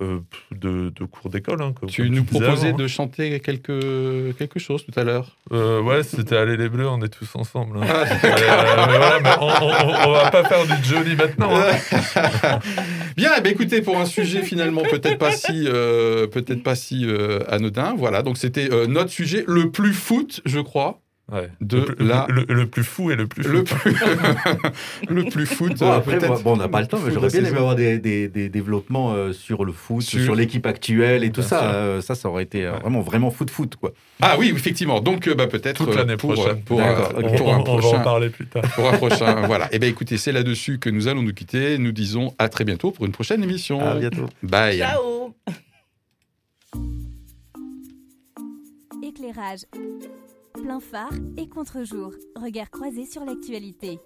euh, de, de cours d'école. hein, Tu nous proposais avant, de chanter quelque, quelque chose tout à l'heure. Euh, ouais, c'était Aller les Bleus, on est tous ensemble. hein. Ah. Euh, mais voilà, mais on, on, on va pas faire du jolly maintenant. hein. Bien, eh bien, écoutez, pour un sujet finalement peut-être pas si, peut-être pas si anodin, voilà. Donc c'était notre sujet le plus foot, je crois, Ouais. De le, plus- la- le, le plus fou et le plus le fou. plus, le plus foot. Bon, euh, après, moi, bon, on n'a pas le temps, mais foot j'aurais bien aimé saison. avoir des, des- des développements euh, sur le foot, Sur- sur, l'équipe actuelle et tout Bien ça. Euh, ça, ça aurait été euh, Ouais. vraiment, vraiment foot-foot, quoi. Ah oui, effectivement. Donc euh, bah, peut-être Toute l'année pour, prochaine. pour, pour on, un on va en prochain. parler plus tard. Pour un prochain, voilà. Eh bien, écoutez, c'est là-dessus que nous allons nous quitter. Nous disons à très bientôt pour une prochaine émission. À bientôt. Bye. Ciao Éclairage. Plein phare et contre-jour. Regard croisé sur l'actualité.